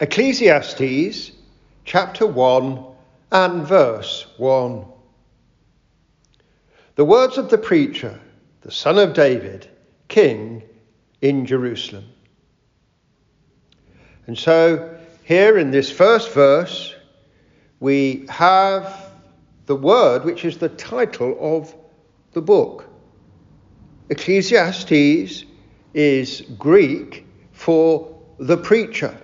Ecclesiastes chapter 1 and verse 1. The words of the preacher, the son of David, king in Jerusalem. And so, here in this first verse, we have the word which is the title of the book. Ecclesiastes is Greek for the preacher.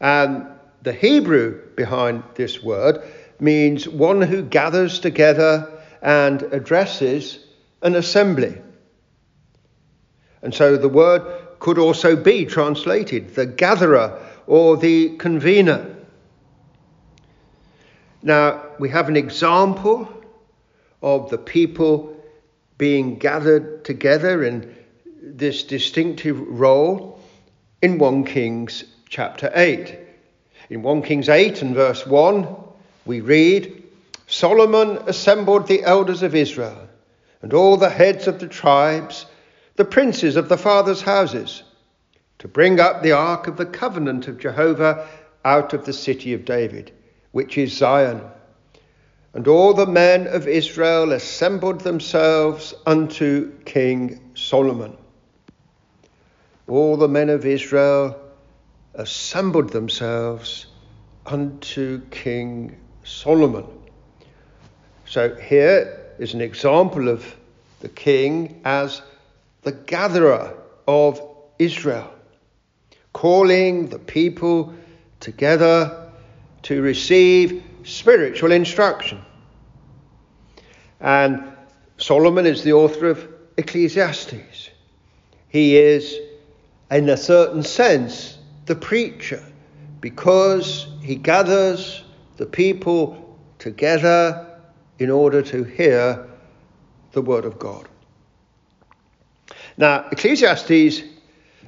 And the Hebrew behind this word means one who gathers together and addresses an assembly. And so the word could also be translated the gatherer or the convener. Now, we have an example of the people being gathered together in this distinctive role in 1 Kings chapter 8. In 1 Kings 8 and verse 1, we read Solomon assembled the elders of Israel and all the heads of the tribes, the princes of the fathers' houses, to bring up the ark of the covenant of Jehovah out of the city of David, which is Zion. And all the men of Israel assembled themselves unto King Solomon. All the men of Israel assembled themselves unto King Solomon. So here is an example of the king as the gatherer of Israel, calling the people together to receive spiritual instruction. And Solomon is the author of Ecclesiastes. He is, in a certain sense, the preacher because he gathers the people together in order to hear the word of God. Now, Ecclesiastes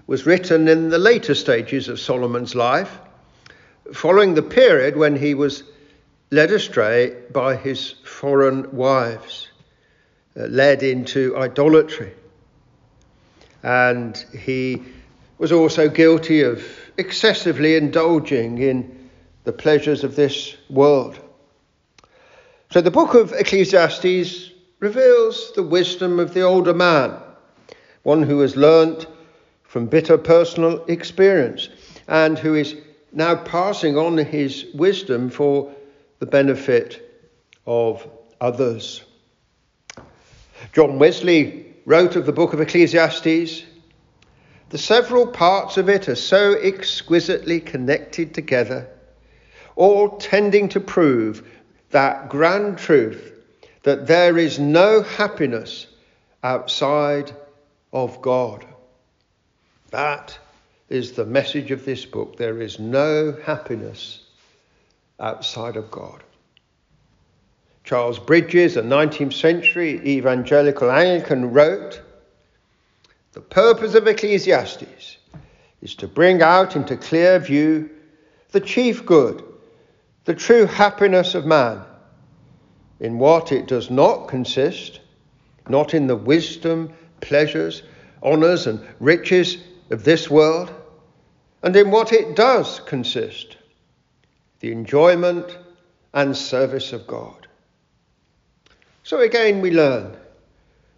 was written in the later stages of Solomon's life, following the period when he was led astray by his foreign wives, uh, led into idolatry. And he was also guilty of excessively indulging in the pleasures of this world. So the book of Ecclesiastes reveals the wisdom of the older man, one who has learnt from bitter personal experience and who is now passing on his wisdom for the benefit of others. John Wesley wrote of the book of Ecclesiastes the several parts of it are so exquisitely connected together, all tending to prove that grand truth that there is no happiness outside of God. That is the message of this book. There is no happiness outside of God. Charles Bridges, a 19th century evangelical Anglican, wrote the purpose of Ecclesiastes is to bring out into clear view the chief good, the true happiness of man, in what it does not consist, not in the wisdom, pleasures, honours, and riches of this world, and in what it does consist, the enjoyment and service of God. So again, we learn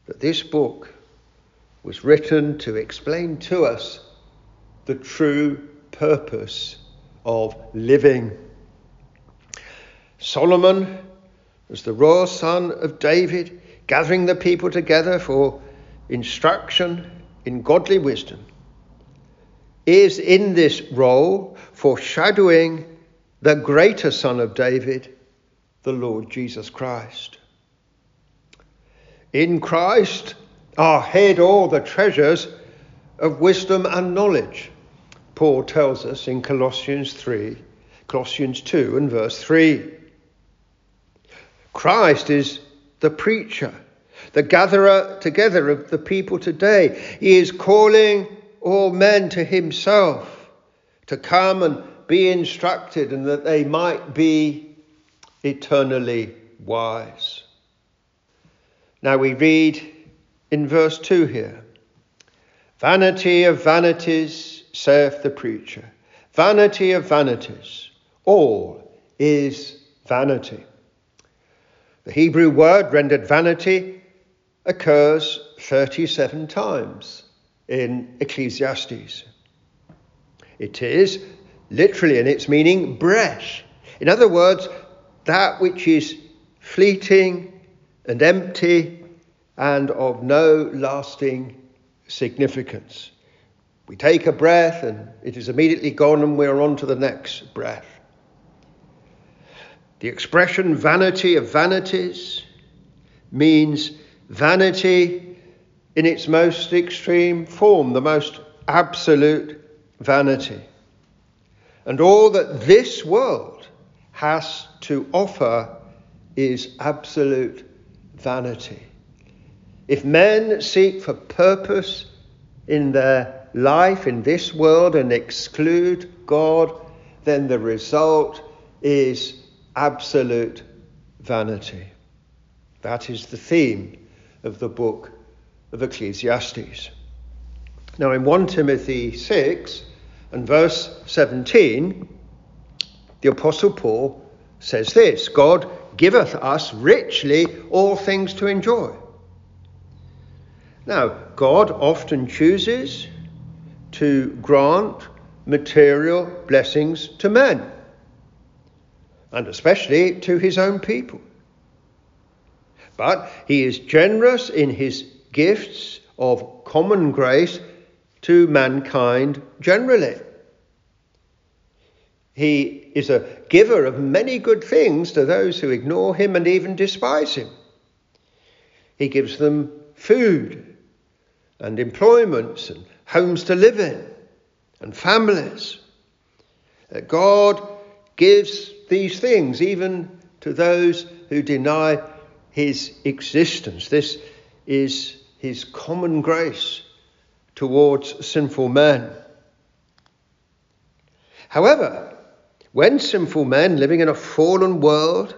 that this book was written to explain to us the true purpose of living. Solomon was the royal son of David, gathering the people together for instruction in godly wisdom, is in this role foreshadowing the greater son of David, the Lord Jesus Christ. In Christ, are hid all the treasures of wisdom and knowledge. Paul tells us in Colossians 3, Colossians 2 and verse 3. Christ is the preacher, the gatherer together of the people today. He is calling all men to himself to come and be instructed and that they might be eternally wise. Now we read in verse 2 here. Vanity of vanities, saith the preacher. Vanity of vanities. All is vanity. The Hebrew word rendered vanity occurs 37 times in Ecclesiastes. It is literally in its meaning breath. In other words, that which is fleeting and empty and of no lasting significance. We take a breath and it is immediately gone and we're on to the next breath. The expression vanity of vanities means vanity in its most extreme form, the most absolute vanity. And all that this world has to offer is absolute vanity. If men seek for purpose in their life in this world and exclude God, then the result is absolute vanity. That is the theme of the book of Ecclesiastes. Now, in 1 Timothy 6 and verse 17, the Apostle Paul says this God giveth us richly all things to enjoy. Now, God often chooses to grant material blessings to men, and especially to his own people. But he is generous in his gifts of common grace to mankind generally. He is a giver of many good things to those who ignore him and even despise him. He gives them food and employments and homes to live in and families. Uh, God gives these things even to those who deny his existence. This is his common grace towards sinful men. However, when sinful men living in a fallen world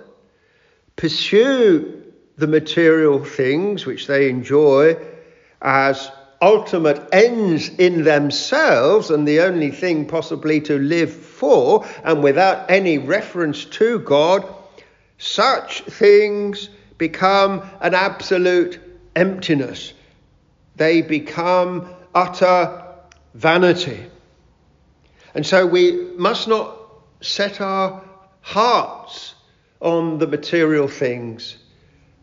pursue the material things which they enjoy as ultimate ends in themselves and the only thing possibly to live for, and without any reference to God, such things become an absolute emptiness. They become utter vanity. And so we must not set our hearts on the material things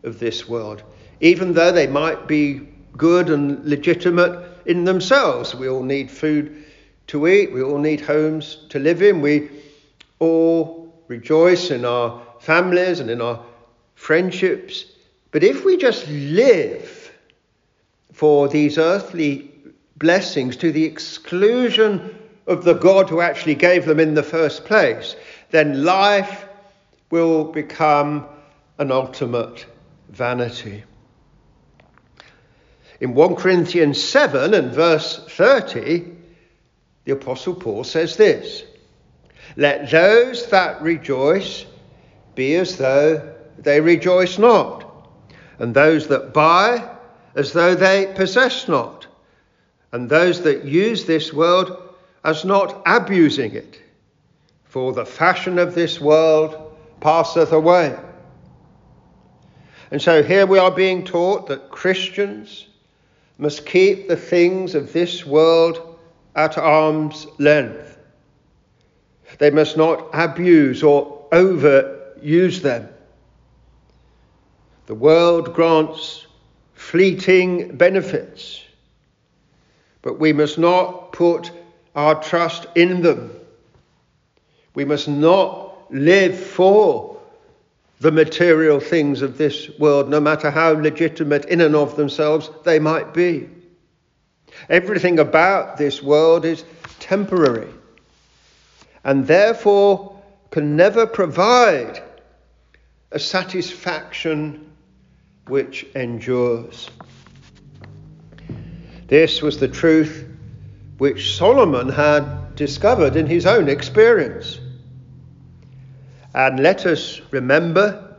of this world, even though they might be good and legitimate in themselves. We all need food to eat, we all need homes to live in, we all rejoice in our families and in our friendships. But if we just live for these earthly blessings to the exclusion of the God who actually gave them in the first place, then life will become an ultimate vanity. In 1 Corinthians 7 and verse 30, the Apostle Paul says this Let those that rejoice be as though they rejoice not, and those that buy as though they possess not, and those that use this world as not abusing it, for the fashion of this world passeth away. And so here we are being taught that Christians must keep the things of this world at arm's length. They must not abuse or overuse them. The world grants fleeting benefits, but we must not put our trust in them. We must not live for the material things of this world, no matter how legitimate in and of themselves they might be. Everything about this world is temporary and therefore can never provide a satisfaction which endures. This was the truth which Solomon had discovered in his own experience. And let us remember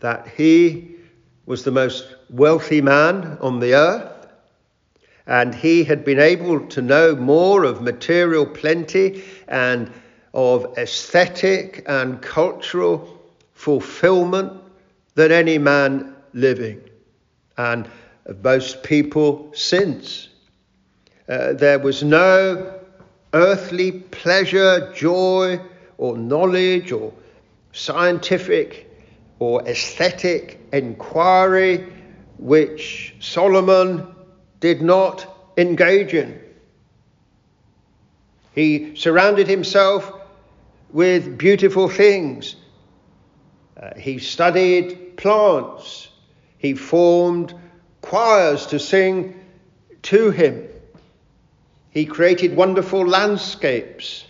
that he was the most wealthy man on the earth, and he had been able to know more of material plenty and of aesthetic and cultural fulfillment than any man living, and of most people since. Uh, there was no earthly pleasure, joy, or knowledge, or scientific or aesthetic inquiry which Solomon did not engage in. He surrounded himself with beautiful things. Uh, he studied plants. He formed choirs to sing to him. He created wonderful landscapes.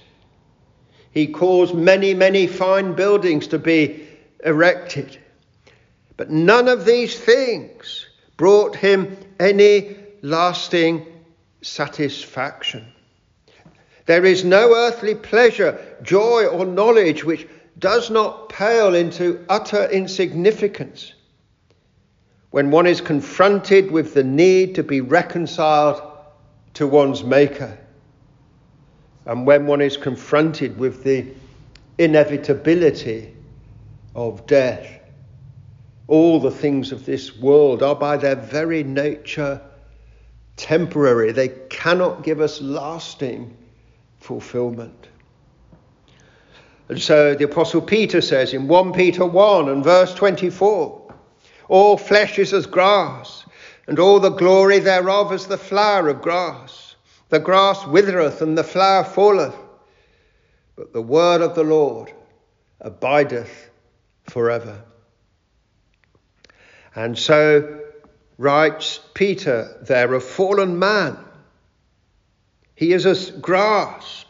He caused many, many fine buildings to be erected. But none of these things brought him any lasting satisfaction. There is no earthly pleasure, joy, or knowledge which does not pale into utter insignificance when one is confronted with the need to be reconciled to one's Maker, and when one is confronted with the inevitability of death. All the things of this world are by their very nature temporary, they cannot give us lasting fulfillment. And so the Apostle Peter says in 1 Peter 1 and verse 24 All flesh is as grass, and all the glory thereof as the flower of grass. The grass withereth and the flower falleth, but the word of the Lord abideth forever. And so writes Peter there, a fallen man. He is as grass.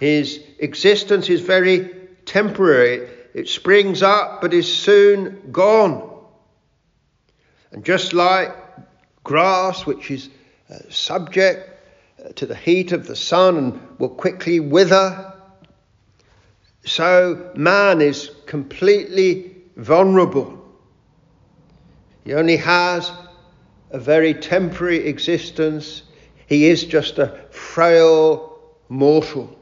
His existence is very temporary. It springs up but is soon gone. And just like grass, which is uh, subject uh, to the heat of the sun and will quickly wither, so man is completely vulnerable. He only has a very temporary existence. He is just a frail mortal.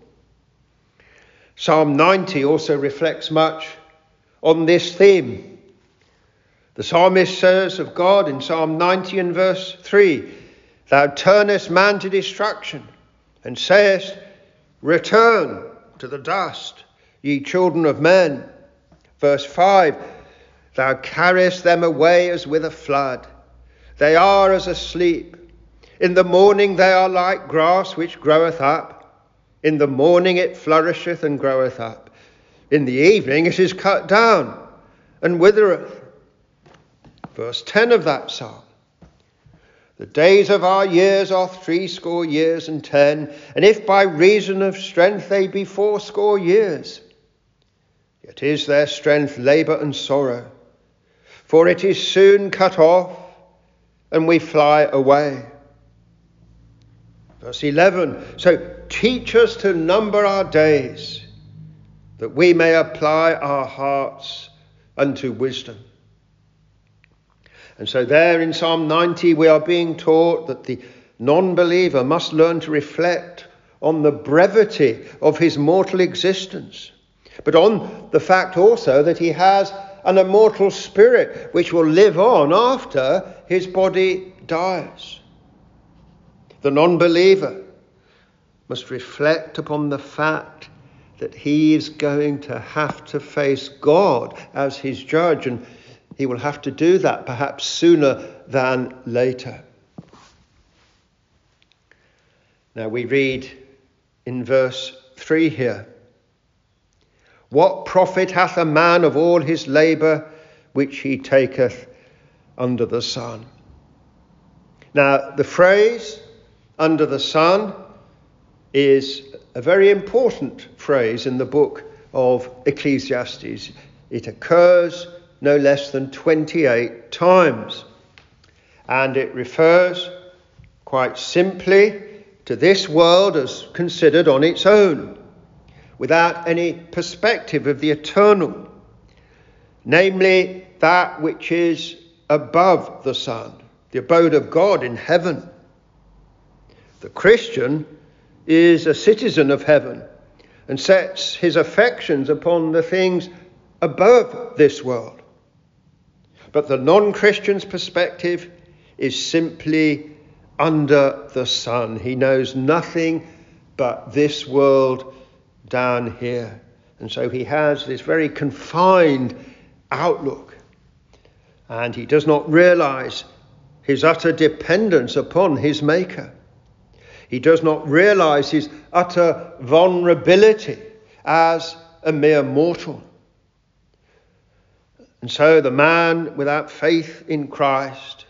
Psalm 90 also reflects much on this theme. The psalmist says of God in Psalm 90 and verse 3 Thou turnest man to destruction and sayest, Return to the dust ye children of men. Verse 5 Thou carriest them away as with a flood. They are as asleep. In the morning they are like grass which groweth up. In the morning it flourisheth and groweth up. In the evening it is cut down and withereth. Verse 10 of that psalm. The days of our years are threescore years and ten, and if by reason of strength they be fourscore years, Yet is their strength labour and sorrow, for it is soon cut off, and we fly away. Verse 11 So teach us to number our days, that we may apply our hearts unto wisdom. And so, there in Psalm 90, we are being taught that the non believer must learn to reflect on the brevity of his mortal existence but on the fact also that he has an immortal spirit which will live on after his body dies. The non believer must reflect upon the fact that he is going to have to face God as his judge, and he will have to do that perhaps sooner than later. Now we read in verse 3 here what profit hath a man of all his labour which he taketh under the sun? Now, the phrase under the sun is a very important phrase in the book of Ecclesiastes. It occurs no less than 28 times. And it refers quite simply to this world as considered on its own without any perspective of the eternal, namely that which is above the sun, the abode of God in heaven. The Christian is a citizen of heaven and sets his affections upon the things above this world. But the non Christian's perspective is simply under the sun. He knows nothing but this world down here. And so he has this very confined outlook. And he does not realize his utter dependence upon his Maker. He does not realize his utter vulnerability as a mere mortal. And so the man without faith in Christ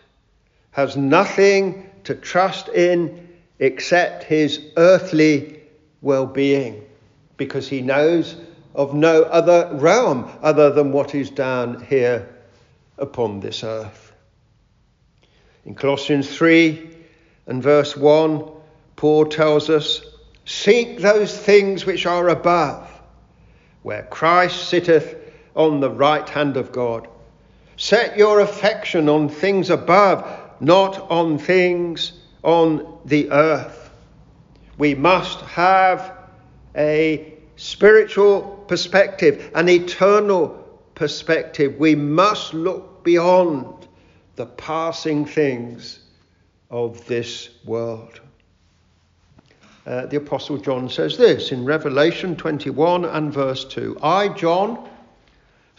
has nothing to trust in except his earthly well being because he knows of no other realm other than what is down here upon this earth. In Colossians 3 and verse 1, Paul tells us, Seek those things which are above, where Christ sitteth on the right hand of God. Set your affection on things above, not on things on the earth. We must have a spiritual perspective, an eternal perspective. We must look beyond the passing things of this world. Uh, the Apostle John says this in Revelation 21 and verse 2 I, John,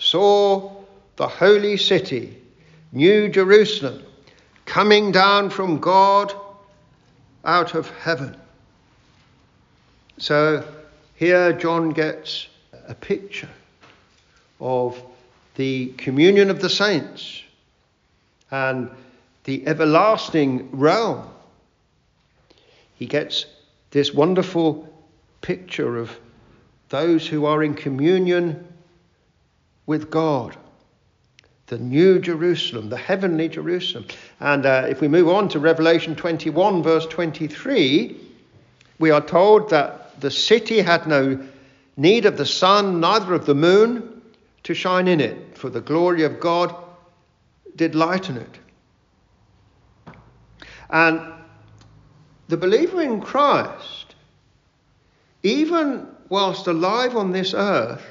saw the holy city, New Jerusalem, coming down from God out of heaven. So here John gets a picture of the communion of the saints and the everlasting realm. He gets this wonderful picture of those who are in communion with God. The new Jerusalem, the heavenly Jerusalem. And uh, if we move on to Revelation 21, verse 23, we are told that the city had no need of the sun, neither of the moon to shine in it, for the glory of God did lighten it. And the believer in Christ, even whilst alive on this earth,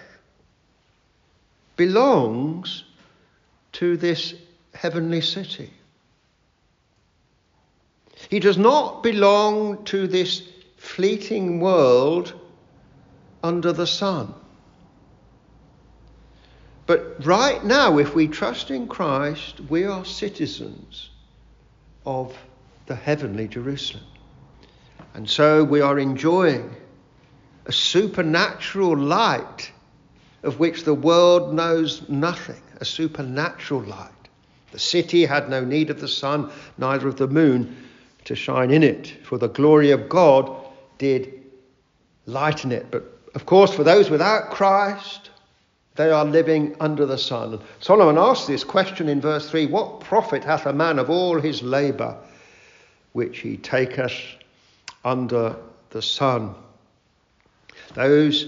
belongs to this heavenly city. He does not belong to this fleeting world under the sun. But right now, if we trust in Christ, we are citizens of the heavenly Jerusalem. And so we are enjoying a supernatural light of which the world knows nothing, a supernatural light. The city had no need of the sun, neither of the moon to shine in it, for the glory of God did lighten it. But of course, for those without Christ, they are living under the sun. Solomon asks this question in verse 3 What profit hath a man of all his labour which he taketh under the sun? Those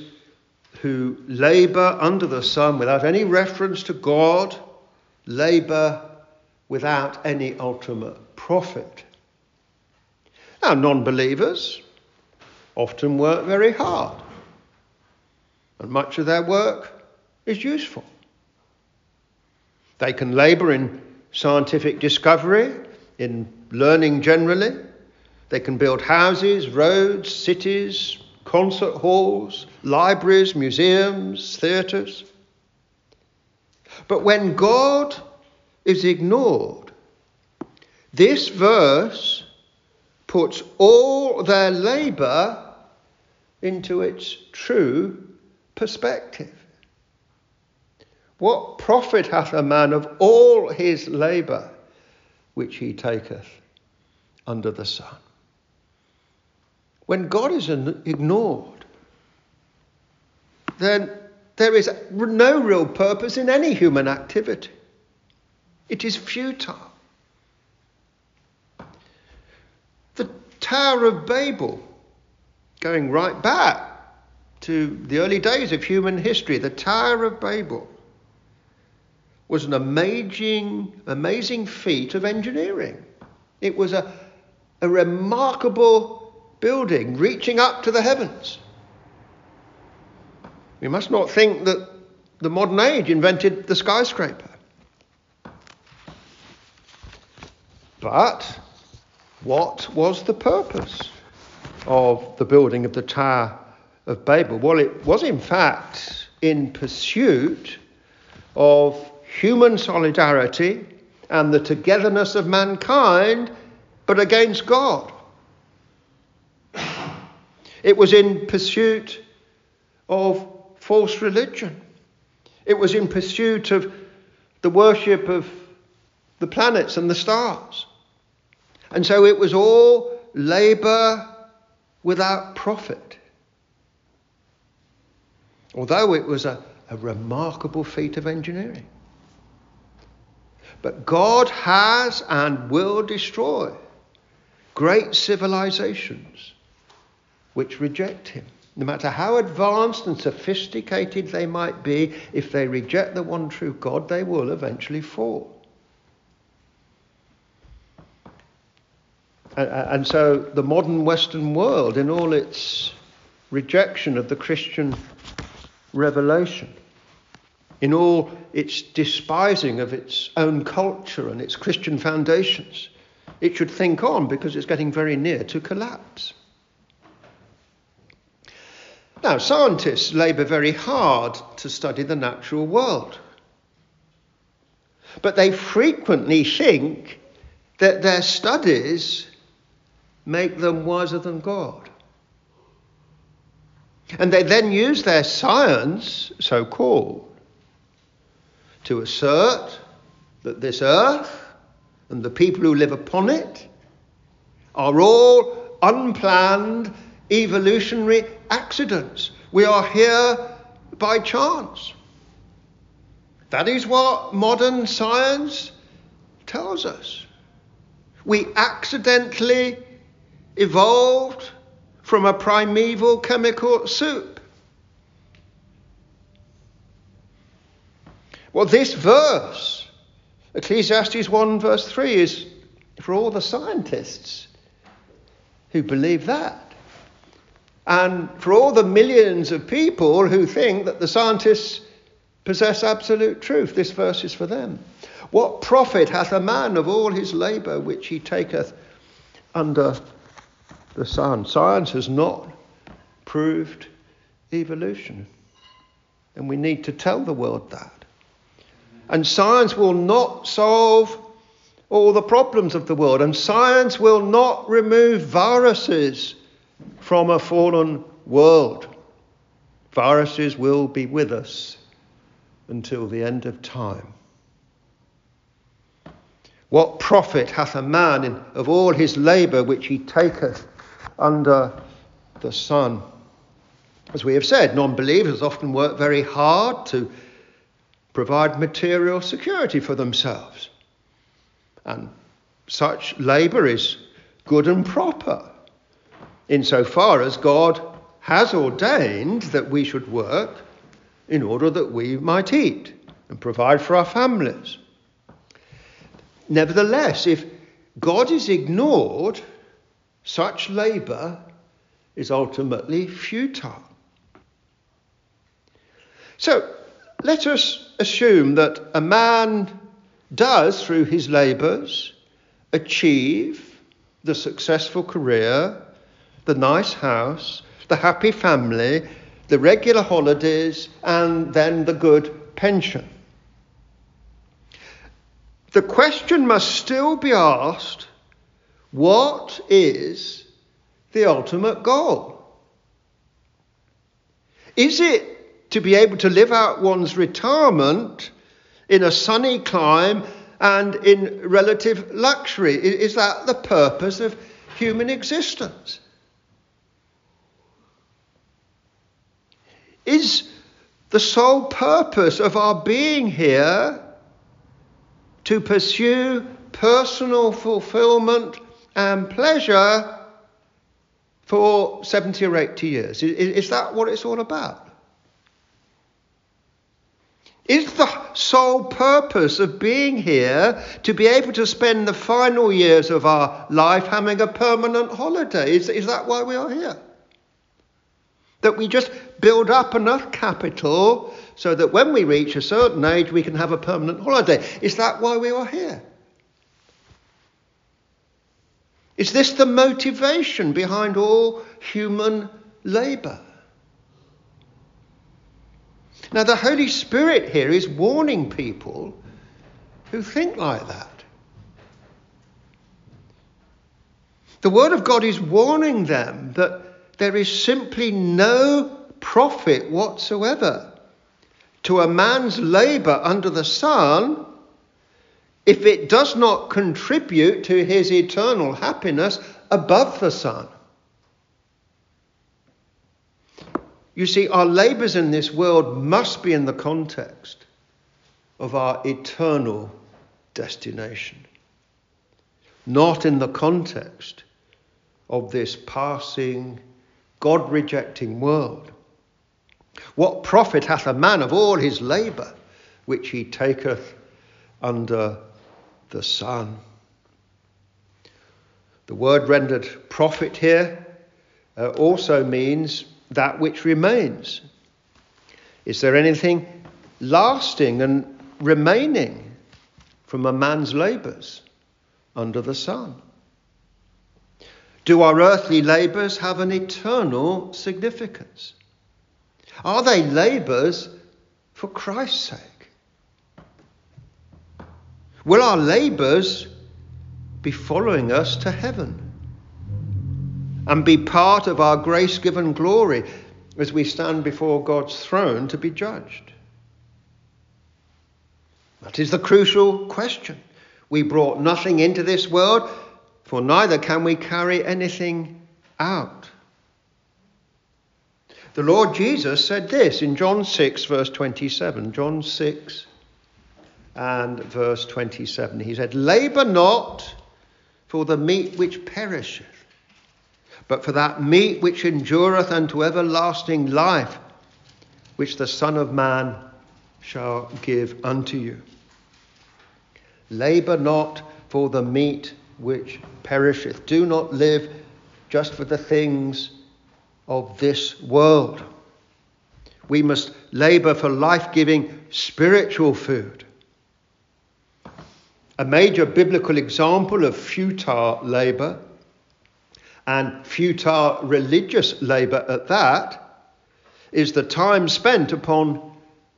who labour under the sun without any reference to God labour without any ultimate profit. Now, non believers often work very hard and much of their work is useful. They can labour in scientific discovery, in learning generally. They can build houses, roads, cities, concert halls, libraries, museums, theatres. But when God is ignored, this verse puts all their labour into its true perspective. What profit hath a man of all his labour which he taketh under the sun? When God is ignored, then there is no real purpose in any human activity. It is futile. The Tower of Babel, going right back to the early days of human history, the Tower of Babel, was an amazing, amazing feat of engineering. It was a, a remarkable building reaching up to the heavens. We must not think that the modern age invented the skyscraper. But what was the purpose of the building of the Tower of Babel? Well, it was in fact in pursuit of human solidarity and the togetherness of mankind, but against God. It was in pursuit of false religion. It was in pursuit of the worship of the planets and the stars. And so it was all labour without profit. Although it was a, a remarkable feat of engineering. But God has and will destroy great civilizations which reject Him. No matter how advanced and sophisticated they might be, if they reject the one true God, they will eventually fall. And so the modern Western world, in all its rejection of the Christian revelation, in all its despising of its own culture and its Christian foundations, it should think on because it's getting very near to collapse. Now, scientists labour very hard to study the natural world, but they frequently think that their studies make them wiser than God. And they then use their science, so called, to assert that this earth and the people who live upon it are all unplanned evolutionary accidents. We are here by chance. That is what modern science tells us. We accidentally evolved from a primeval chemical soup. Well, this verse, Ecclesiastes 1, verse 3, is for all the scientists who believe that. And for all the millions of people who think that the scientists possess absolute truth, this verse is for them. What profit hath a man of all his labour which he taketh under the sun? Science has not proved evolution. And we need to tell the world that. And science will not solve all the problems of the world. And science will not remove viruses from a fallen world. Viruses will be with us until the end of time. What profit hath a man in, of all his labour which he taketh under the sun? As we have said, non believers often work very hard to provide material security for themselves. And such labour is good and proper insofar as God has ordained that we should work in order that we might eat and provide for our families. Nevertheless, if God is ignored, such labour is ultimately futile. So, let us assume that a man does, through his labours, achieve the successful career, the nice house, the happy family, the regular holidays, and then the good pension. The question must still be asked what is the ultimate goal? Is it to be able to live out one's retirement in a sunny clime and in relative luxury. Is that the purpose of human existence? Is the sole purpose of our being here to pursue personal fulfillment and pleasure for 70 or 80 years? Is that what it's all about? Is the sole purpose of being here to be able to spend the final years of our life having a permanent holiday? Is, is that why we are here? That we just build up enough capital so that when we reach a certain age we can have a permanent holiday. Is that why we are here? Is this the motivation behind all human labour? Now, the Holy Spirit here is warning people who think like that. The Word of God is warning them that there is simply no profit whatsoever to a man's labour under the sun if it does not contribute to his eternal happiness above the sun. You see, our labours in this world must be in the context of our eternal destination, not in the context of this passing, God rejecting world. What profit hath a man of all his labour which he taketh under the sun? The word rendered profit here uh, also means that which remains. Is there anything lasting and remaining from a man's labours under the sun? Do our earthly labours have an eternal significance? Are they labours for Christ's sake? Will our labours be following us to heaven and be part of our grace given glory as we stand before God's throne to be judged? That is the crucial question. We brought nothing into this world, for neither can we carry anything out. The Lord Jesus said this in John 6, verse 27. John 6 and verse 27. He said, Labour not for the meat which perisheth, but for that meat which endureth unto everlasting life, which the Son of Man shall give unto you. Labour not for the meat which perisheth. Do not live just for the things of this world. We must labour for life giving spiritual food. A major biblical example of futile labour and futile religious labour at that is the time spent upon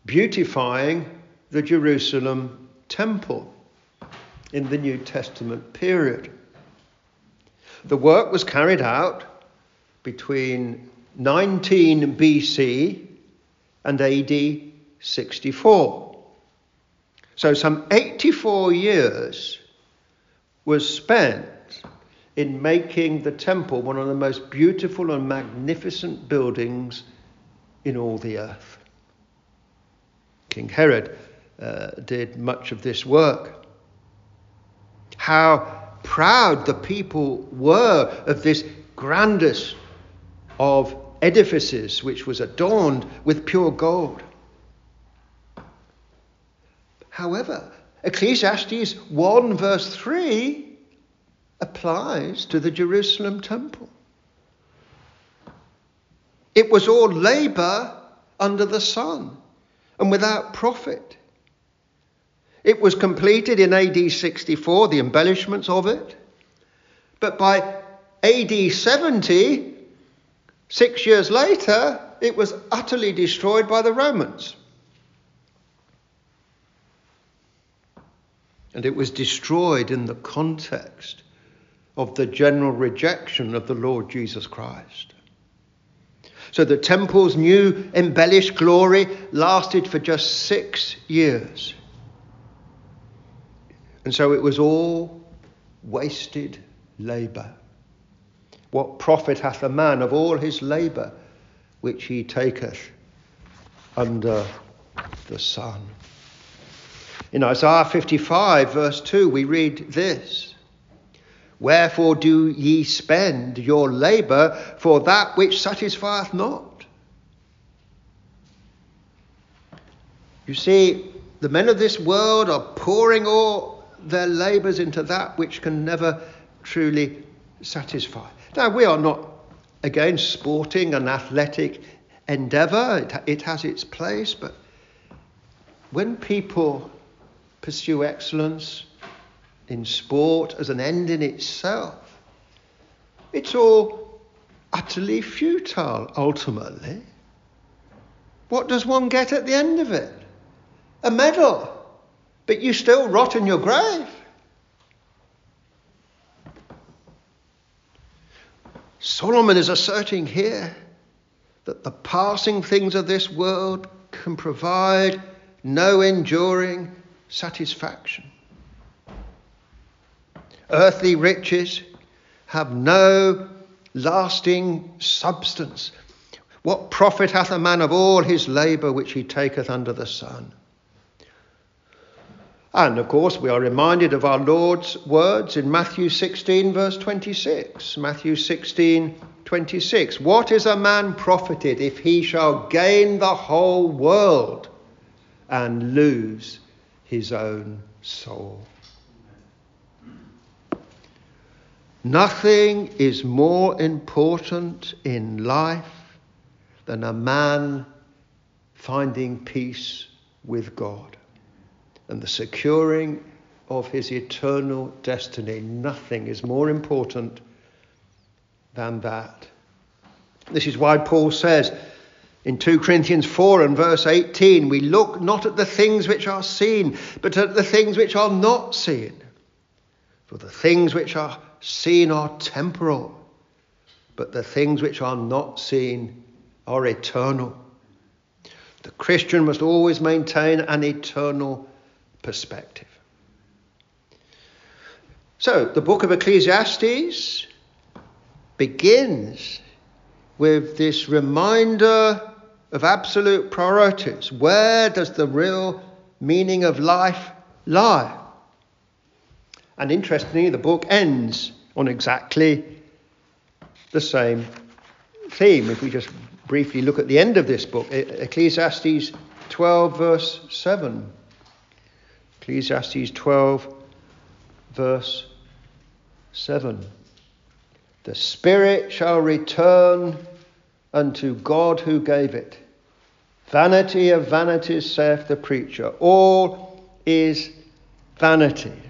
beautifying the Jerusalem temple in the New Testament period. The work was carried out between 19 BC and AD 64. So, some 84 years was spent in making the temple one of the most beautiful and magnificent buildings in all the earth. King Herod uh, did much of this work. How proud the people were of this grandest of edifices which was adorned with pure gold. However, Ecclesiastes 1 verse 3 applies to the Jerusalem temple. It was all labour under the sun and without profit. It was completed in AD 64, the embellishments of it. But by AD 70, Six years later, it was utterly destroyed by the Romans. And it was destroyed in the context of the general rejection of the Lord Jesus Christ. So the temple's new embellished glory lasted for just six years. And so it was all wasted labour. What profit hath a man of all his labour which he taketh under the sun? In Isaiah 55, verse 2, we read this Wherefore do ye spend your labour for that which satisfieth not? You see, the men of this world are pouring all their labours into that which can never truly satisfy. Now, we are not against sporting and athletic endeavour, it, it has its place, but when people pursue excellence in sport as an end in itself, it's all utterly futile ultimately. What does one get at the end of it? A medal, but you still rot in your grave. Solomon is asserting here that the passing things of this world can provide no enduring satisfaction. Earthly riches have no lasting substance. What profit hath a man of all his labour which he taketh under the sun? And of course, we are reminded of our Lord's words in Matthew 16, verse 26. Matthew 16, 26. What is a man profited if he shall gain the whole world and lose his own soul? Nothing is more important in life than a man finding peace with God and the securing of his eternal destiny. Nothing is more important than that. This is why Paul says in 2 Corinthians 4 and verse 18, we look not at the things which are seen, but at the things which are not seen. For the things which are seen are temporal, but the things which are not seen are eternal. The Christian must always maintain an eternal perspective. So, the book of Ecclesiastes begins with this reminder of absolute priorities. Where does the real meaning of life lie? And interestingly, the book ends on exactly the same theme. If we just briefly look at the end of this book, Ecclesiastes 12, verse 7. Ecclesiastes 12, verse 7. The Spirit shall return unto God who gave it. Vanity of vanities, saith the preacher. All is vanity.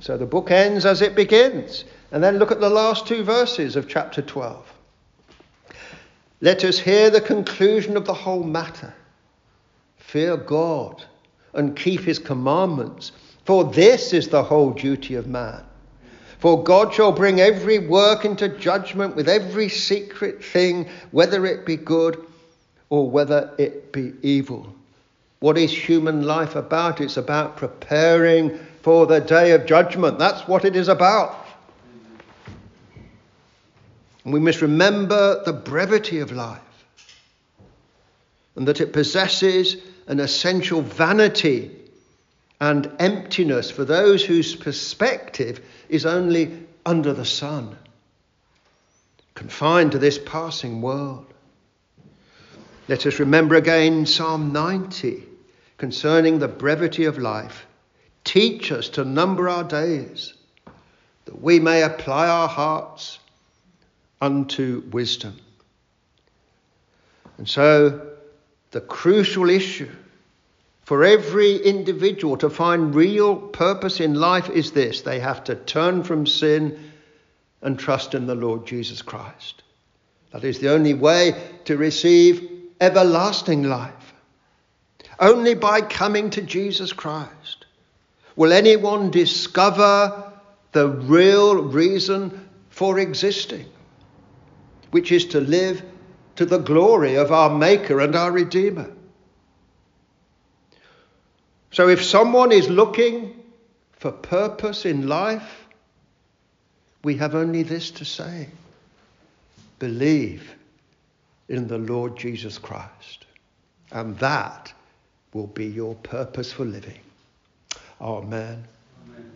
So the book ends as it begins. And then look at the last two verses of chapter 12. Let us hear the conclusion of the whole matter. Fear God and keep his commandments. For this is the whole duty of man. For God shall bring every work into judgment with every secret thing, whether it be good or whether it be evil. What is human life about? It's about preparing for the day of judgment. That's what it is about. And we must remember the brevity of life and that it possesses an essential vanity and emptiness for those whose perspective is only under the sun, confined to this passing world. Let us remember again Psalm 90 concerning the brevity of life. Teach us to number our days, that we may apply our hearts unto wisdom. And so the crucial issue for every individual to find real purpose in life is this they have to turn from sin and trust in the Lord Jesus Christ. That is the only way to receive everlasting life. Only by coming to Jesus Christ will anyone discover the real reason for existing, which is to live to the glory of our Maker and our Redeemer. So if someone is looking for purpose in life, we have only this to say believe in the Lord Jesus Christ, and that will be your purpose for living. Amen. Amen.